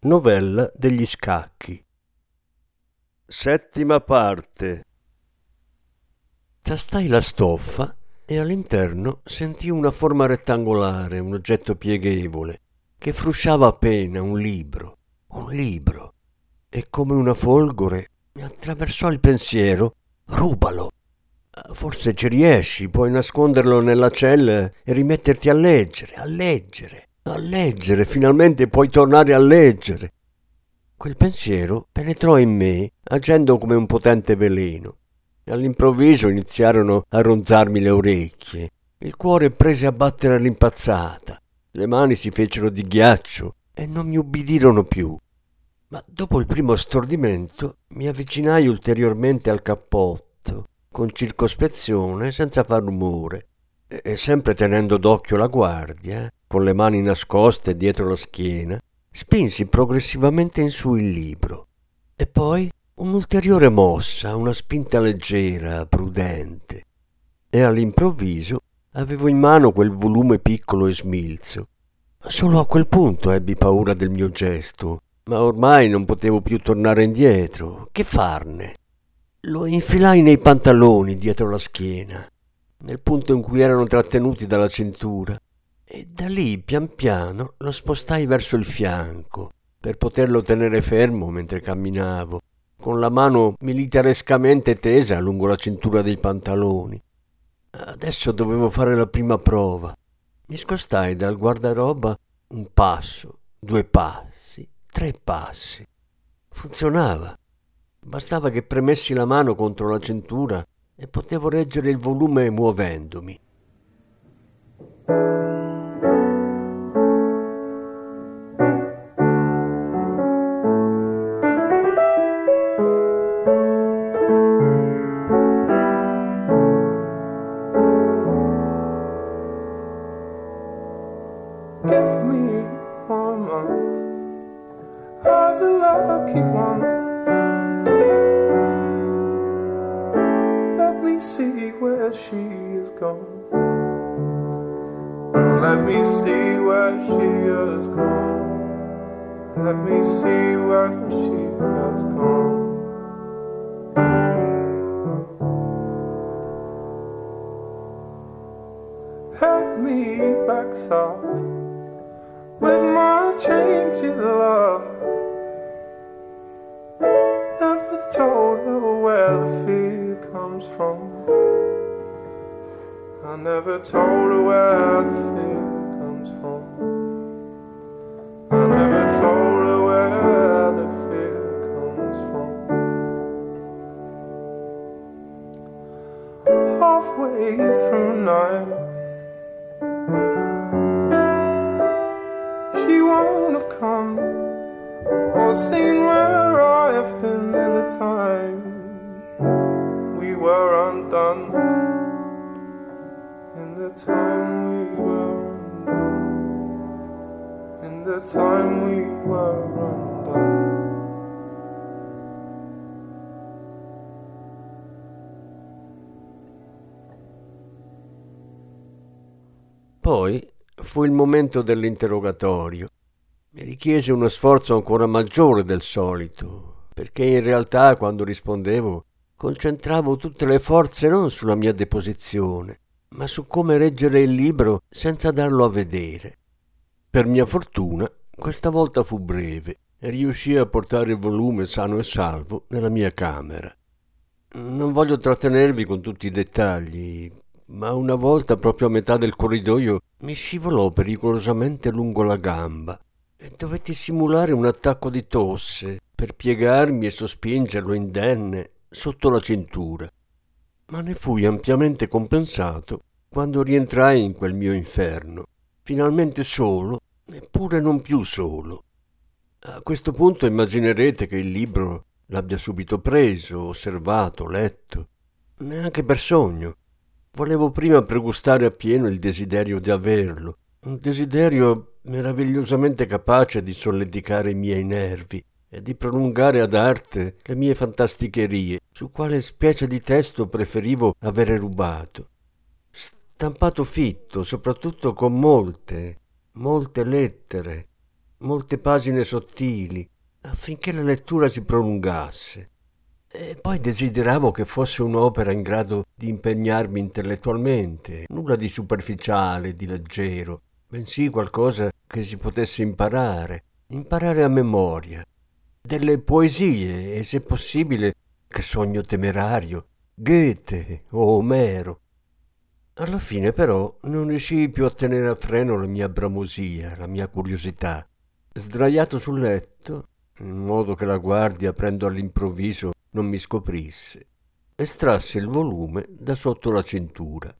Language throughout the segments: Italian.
Novella degli scacchi. Settima parte. Tastai la stoffa e all'interno sentii una forma rettangolare, un oggetto pieghevole, che frusciava appena un libro, un libro. E come una folgore mi attraversò il pensiero, rubalo. Forse ci riesci, puoi nasconderlo nella cella e rimetterti a leggere, a leggere. A leggere, finalmente puoi tornare a leggere. Quel pensiero penetrò in me, agendo come un potente veleno. All'improvviso iniziarono a ronzarmi le orecchie. Il cuore prese a battere all'impazzata. Le mani si fecero di ghiaccio e non mi ubbidirono più. Ma dopo il primo stordimento mi avvicinai ulteriormente al cappotto, con circospezione, senza far rumore, e sempre tenendo d'occhio la guardia, con le mani nascoste dietro la schiena, spinsi progressivamente in su il libro. E poi un'ulteriore mossa, una spinta leggera, prudente. E all'improvviso avevo in mano quel volume piccolo e smilzo. Solo a quel punto ebbi paura del mio gesto, ma ormai non potevo più tornare indietro. Che farne? Lo infilai nei pantaloni dietro la schiena, nel punto in cui erano trattenuti dalla cintura, e da lì pian piano lo spostai verso il fianco per poterlo tenere fermo mentre camminavo, con la mano militarescamente tesa lungo la cintura dei pantaloni. Adesso dovevo fare la prima prova. Mi scostai dal guardaroba un passo, due passi, tre passi. Funzionava. Bastava che premessi la mano contro la cintura e potevo reggere il volume muovendomi. Let me see where she has gone. Let me see where she has gone. Help me back south with my changing love. Never told her where the I never told her where the fear comes from. I never told her where the fear comes from. Halfway through night, she won't have come or seen where I have been in the time we were undone time we were undone. In the time we were undone. Poi fu il momento dell'interrogatorio. Mi richiese uno sforzo ancora maggiore del solito, perché in realtà quando rispondevo concentravo tutte le forze non sulla mia deposizione, ma su come reggere il libro senza darlo a vedere. Per mia fortuna, questa volta fu breve e riuscii a portare il volume sano e salvo nella mia camera. Non voglio trattenervi con tutti i dettagli, ma una volta proprio a metà del corridoio mi scivolò pericolosamente lungo la gamba e dovetti simulare un attacco di tosse per piegarmi e sospingerlo indenne sotto la cintura ma ne fui ampiamente compensato quando rientrai in quel mio inferno, finalmente solo, eppure non più solo. A questo punto immaginerete che il libro l'abbia subito preso, osservato, letto, neanche per sogno. Volevo prima pregustare appieno il desiderio di averlo, un desiderio meravigliosamente capace di solleticare i miei nervi e di prolungare ad arte le mie fantasticherie, su quale specie di testo preferivo avere rubato. Stampato fitto, soprattutto con molte, molte lettere, molte pagine sottili, affinché la lettura si prolungasse. E poi desideravo che fosse un'opera in grado di impegnarmi intellettualmente, nulla di superficiale, di leggero, bensì qualcosa che si potesse imparare, imparare a memoria. Delle poesie e, se possibile, che sogno temerario, Goethe o Omero. Alla fine però non riuscii più a tenere a freno la mia bramosia, la mia curiosità. Sdraiato sul letto, in modo che la guardia, prendo all'improvviso, non mi scoprisse, estrasse il volume da sotto la cintura.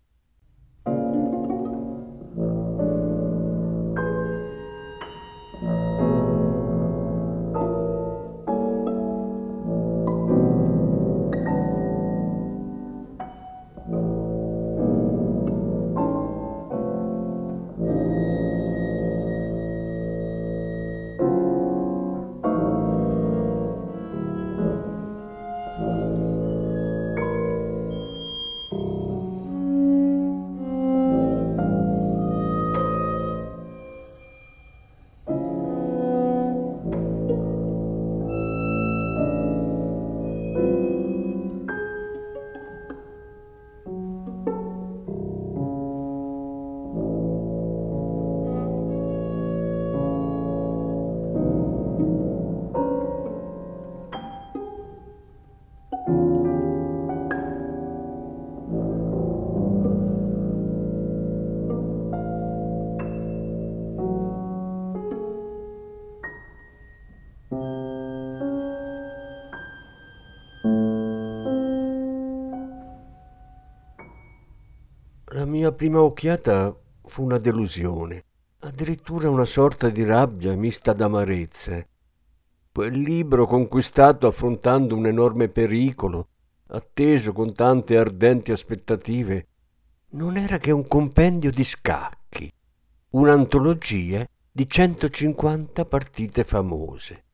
Mia prima occhiata fu una delusione, addirittura una sorta di rabbia mista d'amarezza. Quel libro conquistato affrontando un enorme pericolo, atteso con tante ardenti aspettative, non era che un compendio di scacchi, un'antologia di 150 partite famose.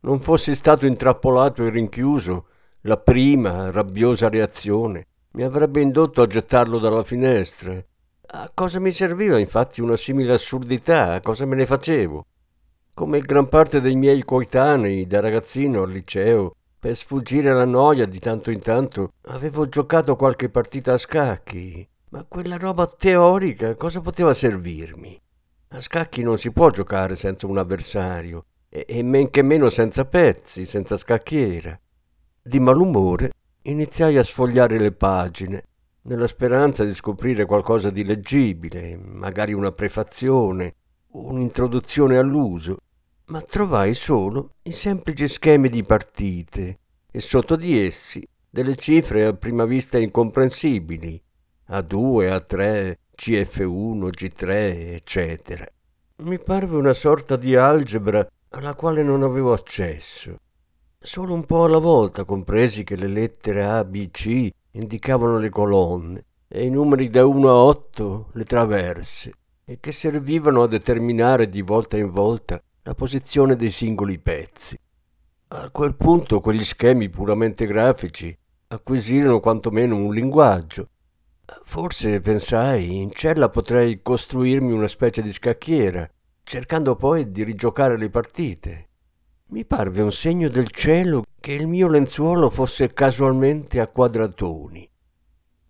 Non fossi stato intrappolato e rinchiuso, la prima rabbiosa reazione mi avrebbe indotto a gettarlo dalla finestra. A cosa mi serviva infatti una simile assurdità? A cosa me ne facevo? Come gran parte dei miei coetanei da ragazzino al liceo, per sfuggire alla noia di tanto in tanto, avevo giocato qualche partita a scacchi. Ma quella roba teorica cosa poteva servirmi? A scacchi non si può giocare senza un avversario, e, e men che meno senza pezzi, senza scacchiera. Di malumore iniziai a sfogliare le pagine, nella speranza di scoprire qualcosa di leggibile, magari una prefazione, un'introduzione all'uso, ma trovai solo i semplici schemi di partite e sotto di essi delle cifre a prima vista incomprensibili, A2, A3, CF1, G3, eccetera. Mi parve una sorta di algebra alla quale non avevo accesso Solo un po' alla volta compresi che le lettere A, B, C indicavano le colonne e i numeri da 1 a 8 le traverse e che servivano a determinare di volta in volta la posizione dei singoli pezzi. A quel punto quegli schemi puramente grafici acquisirono quantomeno un linguaggio. Forse, pensai, in cella potrei costruirmi una specie di scacchiera, cercando poi di rigiocare le partite. Mi parve un segno del cielo che il mio lenzuolo fosse casualmente a quadratoni.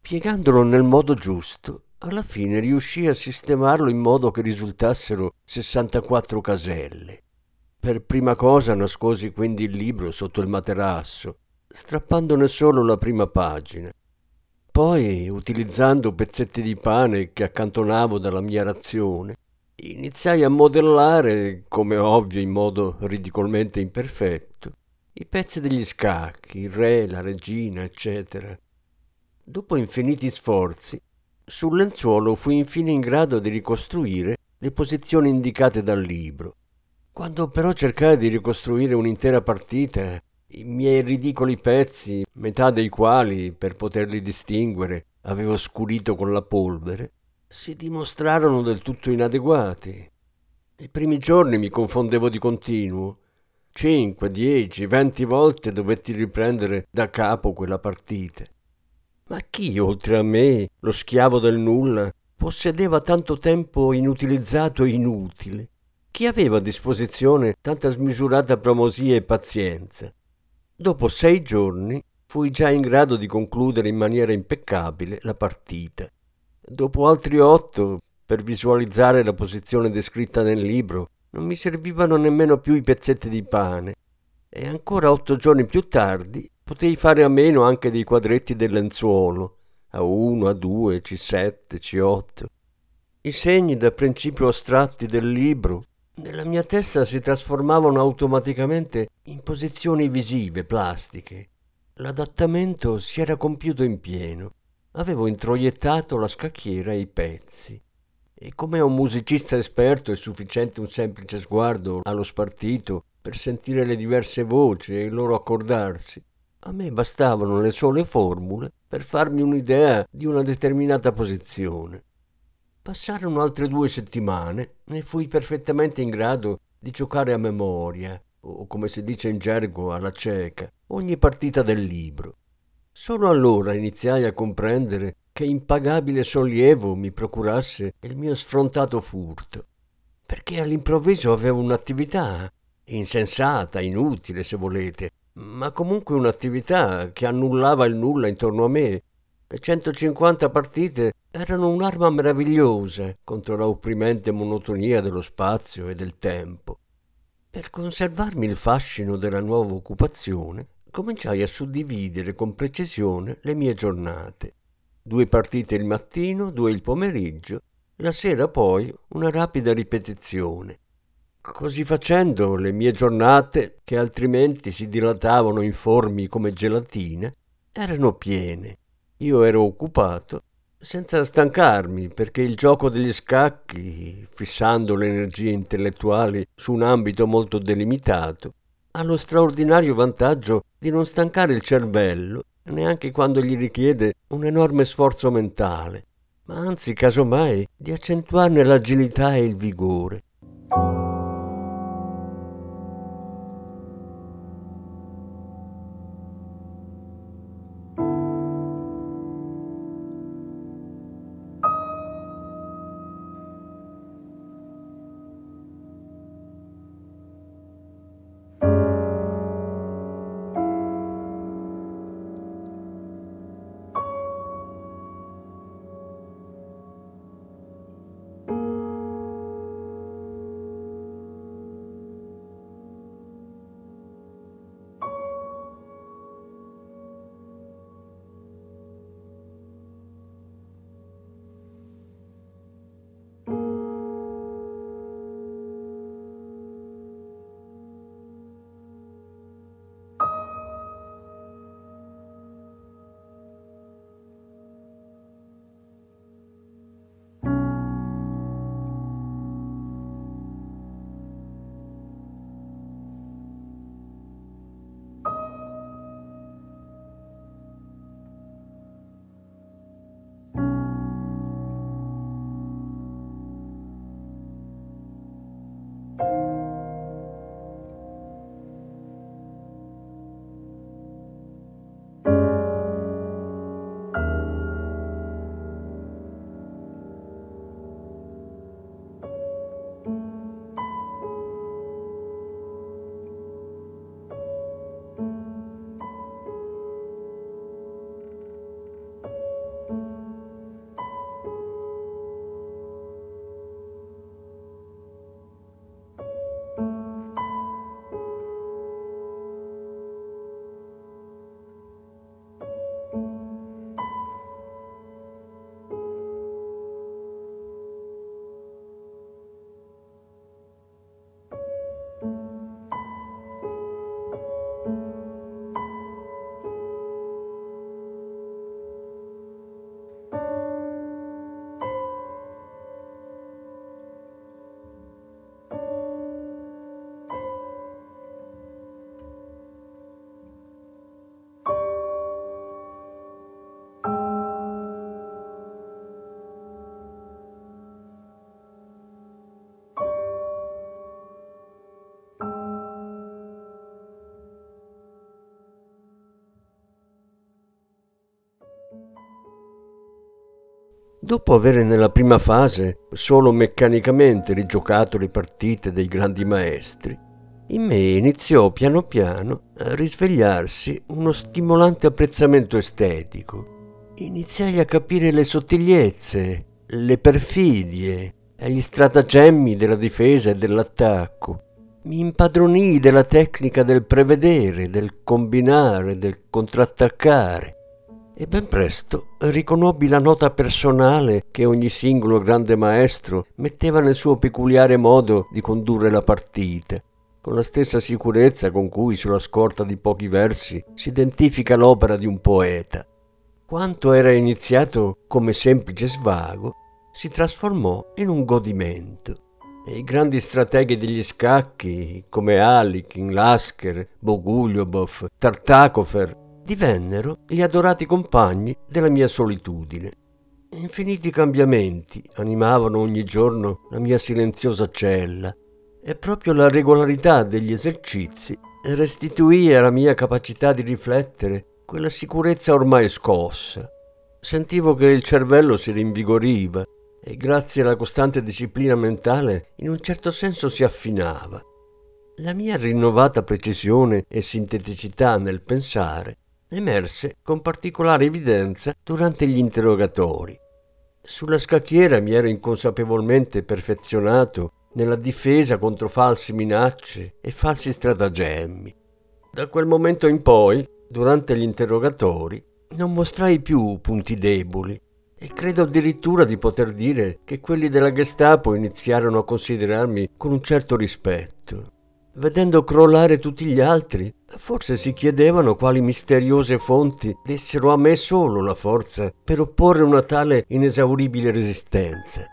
Piegandolo nel modo giusto, alla fine riuscii a sistemarlo in modo che risultassero 64 caselle. Per prima cosa nascosi quindi il libro sotto il materasso, strappandone solo la prima pagina. Poi, utilizzando pezzetti di pane che accantonavo dalla mia razione, iniziai a modellare, come ovvio in modo ridicolmente imperfetto, i pezzi degli scacchi, il re, la regina, eccetera. Dopo infiniti sforzi, sul lenzuolo fui infine in grado di ricostruire le posizioni indicate dal libro. Quando però cercai di ricostruire un'intera partita, i miei ridicoli pezzi, metà dei quali, per poterli distinguere, avevo scurito con la polvere, si dimostrarono del tutto inadeguati. I primi giorni mi confondevo di continuo. Cinque, dieci, venti volte dovetti riprendere da capo quella partita. Ma chi, oltre a me, lo schiavo del nulla, possedeva tanto tempo inutilizzato e inutile? Chi aveva a disposizione tanta smisurata promosia e pazienza? Dopo sei giorni fui già in grado di concludere in maniera impeccabile la partita. Dopo altri otto, per visualizzare la posizione descritta nel libro, non mi servivano nemmeno più i pezzetti di pane. E ancora otto giorni più tardi potei fare a meno anche dei quadretti del lenzuolo, a uno, a due, C7, C8. I segni da principio astratti del libro nella mia testa si trasformavano automaticamente in posizioni visive, plastiche. L'adattamento si era compiuto in pieno. Avevo introiettato la scacchiera e i pezzi. E come a un musicista esperto è sufficiente un semplice sguardo allo spartito per sentire le diverse voci e il loro accordarsi, a me bastavano le sole formule per farmi un'idea di una determinata posizione. Passarono altre due settimane e fui perfettamente in grado di giocare a memoria, o come si dice in gergo alla cieca, ogni partita del libro. Solo allora iniziai a comprendere che impagabile sollievo mi procurasse il mio sfrontato furto, perché all'improvviso avevo un'attività insensata, inutile se volete, ma comunque un'attività che annullava il nulla intorno a me le 150 partite erano un'arma meravigliosa contro la opprimente monotonia dello spazio e del tempo. Per conservarmi il fascino della nuova occupazione, cominciai a suddividere con precisione le mie giornate. Due partite il mattino, due il pomeriggio, la sera poi una rapida ripetizione. Così facendo le mie giornate, che altrimenti si dilatavano informi come gelatina, erano piene io ero occupato senza stancarmi perché il gioco degli scacchi, fissando le energie intellettuali su un ambito molto delimitato, ha lo straordinario vantaggio di non stancare il cervello neanche quando gli richiede un enorme sforzo mentale, ma anzi casomai di accentuarne l'agilità e il vigore. Dopo aver nella prima fase solo meccanicamente rigiocato le partite dei grandi maestri, in me iniziò piano piano a risvegliarsi uno stimolante apprezzamento estetico. Iniziai a capire le sottigliezze, le perfidie e gli stratagemmi della difesa e dell'attacco. Mi impadronii della tecnica del prevedere, del combinare, del contrattaccare e ben presto riconobbi la nota personale che ogni singolo grande maestro metteva nel suo peculiare modo di condurre la partita, con la stessa sicurezza con cui sulla scorta di pochi versi si identifica l'opera di un poeta. Quanto era iniziato come semplice svago, si trasformò in un godimento. E i grandi strateghi degli scacchi, come Alikin, Lasker, Boguljobov, Tartakofer, divennero gli adorati compagni della mia solitudine. Infiniti cambiamenti animavano ogni giorno la mia silenziosa cella e proprio la regolarità degli esercizi restituì alla mia capacità di riflettere quella sicurezza ormai scossa. Sentivo che il cervello si rinvigoriva e grazie alla costante disciplina mentale in un certo senso si affinava. La mia rinnovata precisione e sinteticità nel pensare emerse con particolare evidenza durante gli interrogatori. Sulla scacchiera mi ero inconsapevolmente perfezionato nella difesa contro false minacce e falsi stratagemmi. Da quel momento in poi, durante gli interrogatori, non mostrai più punti deboli e credo addirittura di poter dire che quelli della Gestapo iniziarono a considerarmi con un certo rispetto. Vedendo crollare tutti gli altri, forse si chiedevano quali misteriose fonti dessero a me solo la forza per opporre una tale inesauribile resistenza.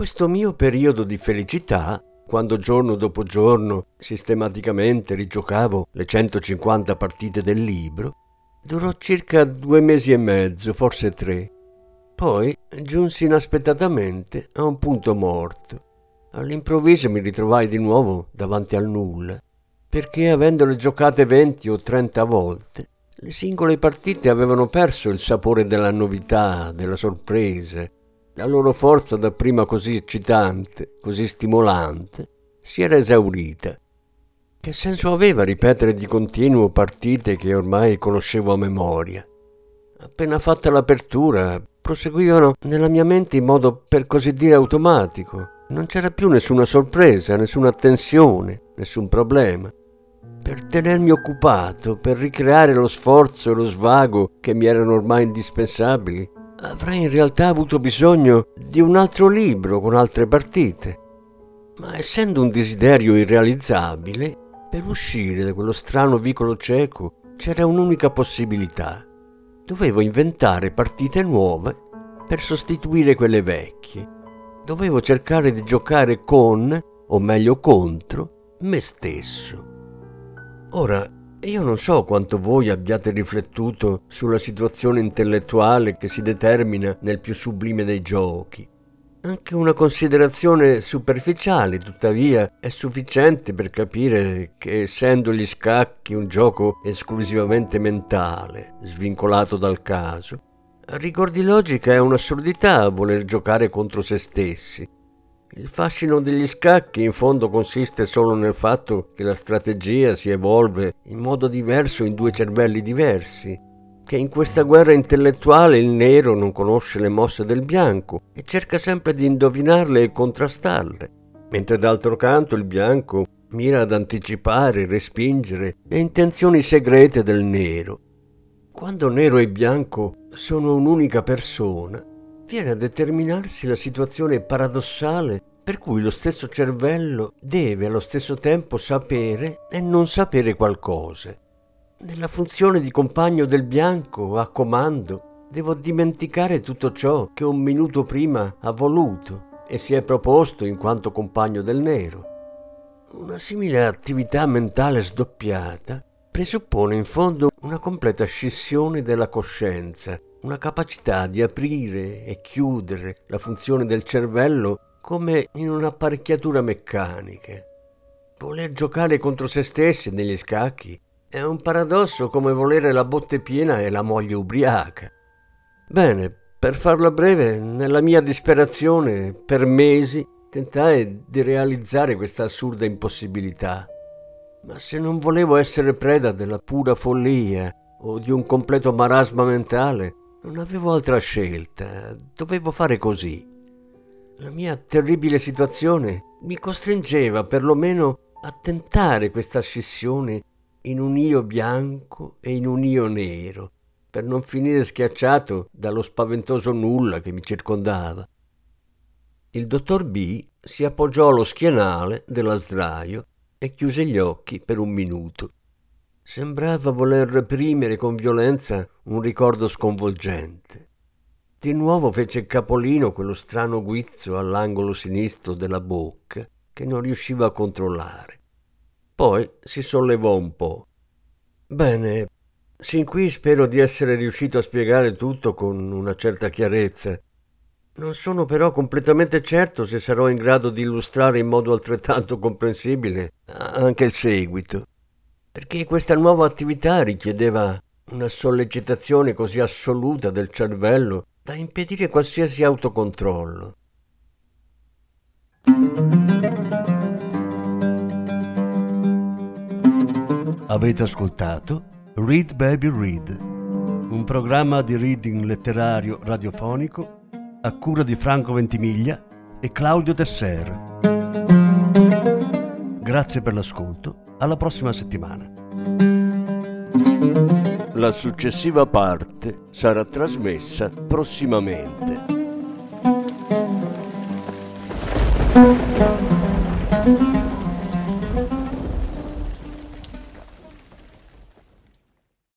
Questo mio periodo di felicità, quando giorno dopo giorno sistematicamente rigiocavo le 150 partite del libro, durò circa due mesi e mezzo, forse tre. Poi giunsi inaspettatamente a un punto morto. All'improvviso mi ritrovai di nuovo davanti al nulla, perché avendole giocate 20 o 30 volte, le singole partite avevano perso il sapore della novità, della sorpresa, la loro forza dapprima così eccitante, così stimolante, si era esaurita. Che senso aveva ripetere di continuo partite che ormai conoscevo a memoria? Appena fatta l'apertura, proseguivano nella mia mente in modo per così dire automatico. Non c'era più nessuna sorpresa, nessuna tensione, nessun problema. Per tenermi occupato, per ricreare lo sforzo e lo svago che mi erano ormai indispensabili, avrei in realtà avuto bisogno di un altro libro con altre partite. Ma essendo un desiderio irrealizzabile, per uscire da quello strano vicolo cieco c'era un'unica possibilità. Dovevo inventare partite nuove per sostituire quelle vecchie. Dovevo cercare di giocare con, o meglio contro, me stesso. Ora, io non so quanto voi abbiate riflettuto sulla situazione intellettuale che si determina nel più sublime dei giochi. Anche una considerazione superficiale, tuttavia, è sufficiente per capire che essendo gli scacchi un gioco esclusivamente mentale, svincolato dal caso, a rigor di logica è un'assurdità voler giocare contro se stessi, il fascino degli scacchi in fondo consiste solo nel fatto che la strategia si evolve in modo diverso in due cervelli diversi, che in questa guerra intellettuale il nero non conosce le mosse del bianco e cerca sempre di indovinarle e contrastarle, mentre d'altro canto il bianco mira ad anticipare, respingere le intenzioni segrete del nero. Quando nero e bianco sono un'unica persona, viene a determinarsi la situazione paradossale per cui lo stesso cervello deve allo stesso tempo sapere e non sapere qualcosa. Nella funzione di compagno del bianco a comando devo dimenticare tutto ciò che un minuto prima ha voluto e si è proposto in quanto compagno del nero. Una simile attività mentale sdoppiata presuppone in fondo una completa scissione della coscienza una capacità di aprire e chiudere la funzione del cervello come in un'apparecchiatura meccanica. Voler giocare contro se stessi negli scacchi è un paradosso come volere la botte piena e la moglie ubriaca. Bene, per farla breve, nella mia disperazione, per mesi, tentai di realizzare questa assurda impossibilità. Ma se non volevo essere preda della pura follia o di un completo marasma mentale, non avevo altra scelta, dovevo fare così. La mia terribile situazione mi costringeva perlomeno a tentare questa scissione in un io bianco e in un io nero, per non finire schiacciato dallo spaventoso nulla che mi circondava. Il dottor B si appoggiò allo schienale della sdraio e chiuse gli occhi per un minuto. Sembrava voler reprimere con violenza un ricordo sconvolgente. Di nuovo fece capolino quello strano guizzo all'angolo sinistro della bocca che non riusciva a controllare. Poi si sollevò un po'. Bene, sin qui spero di essere riuscito a spiegare tutto con una certa chiarezza. Non sono però completamente certo se sarò in grado di illustrare in modo altrettanto comprensibile anche il seguito perché questa nuova attività richiedeva una sollecitazione così assoluta del cervello da impedire qualsiasi autocontrollo. Avete ascoltato Read Baby Read, un programma di reading letterario radiofonico a cura di Franco Ventimiglia e Claudio Tesser. Grazie per l'ascolto alla prossima settimana. La successiva parte sarà trasmessa prossimamente.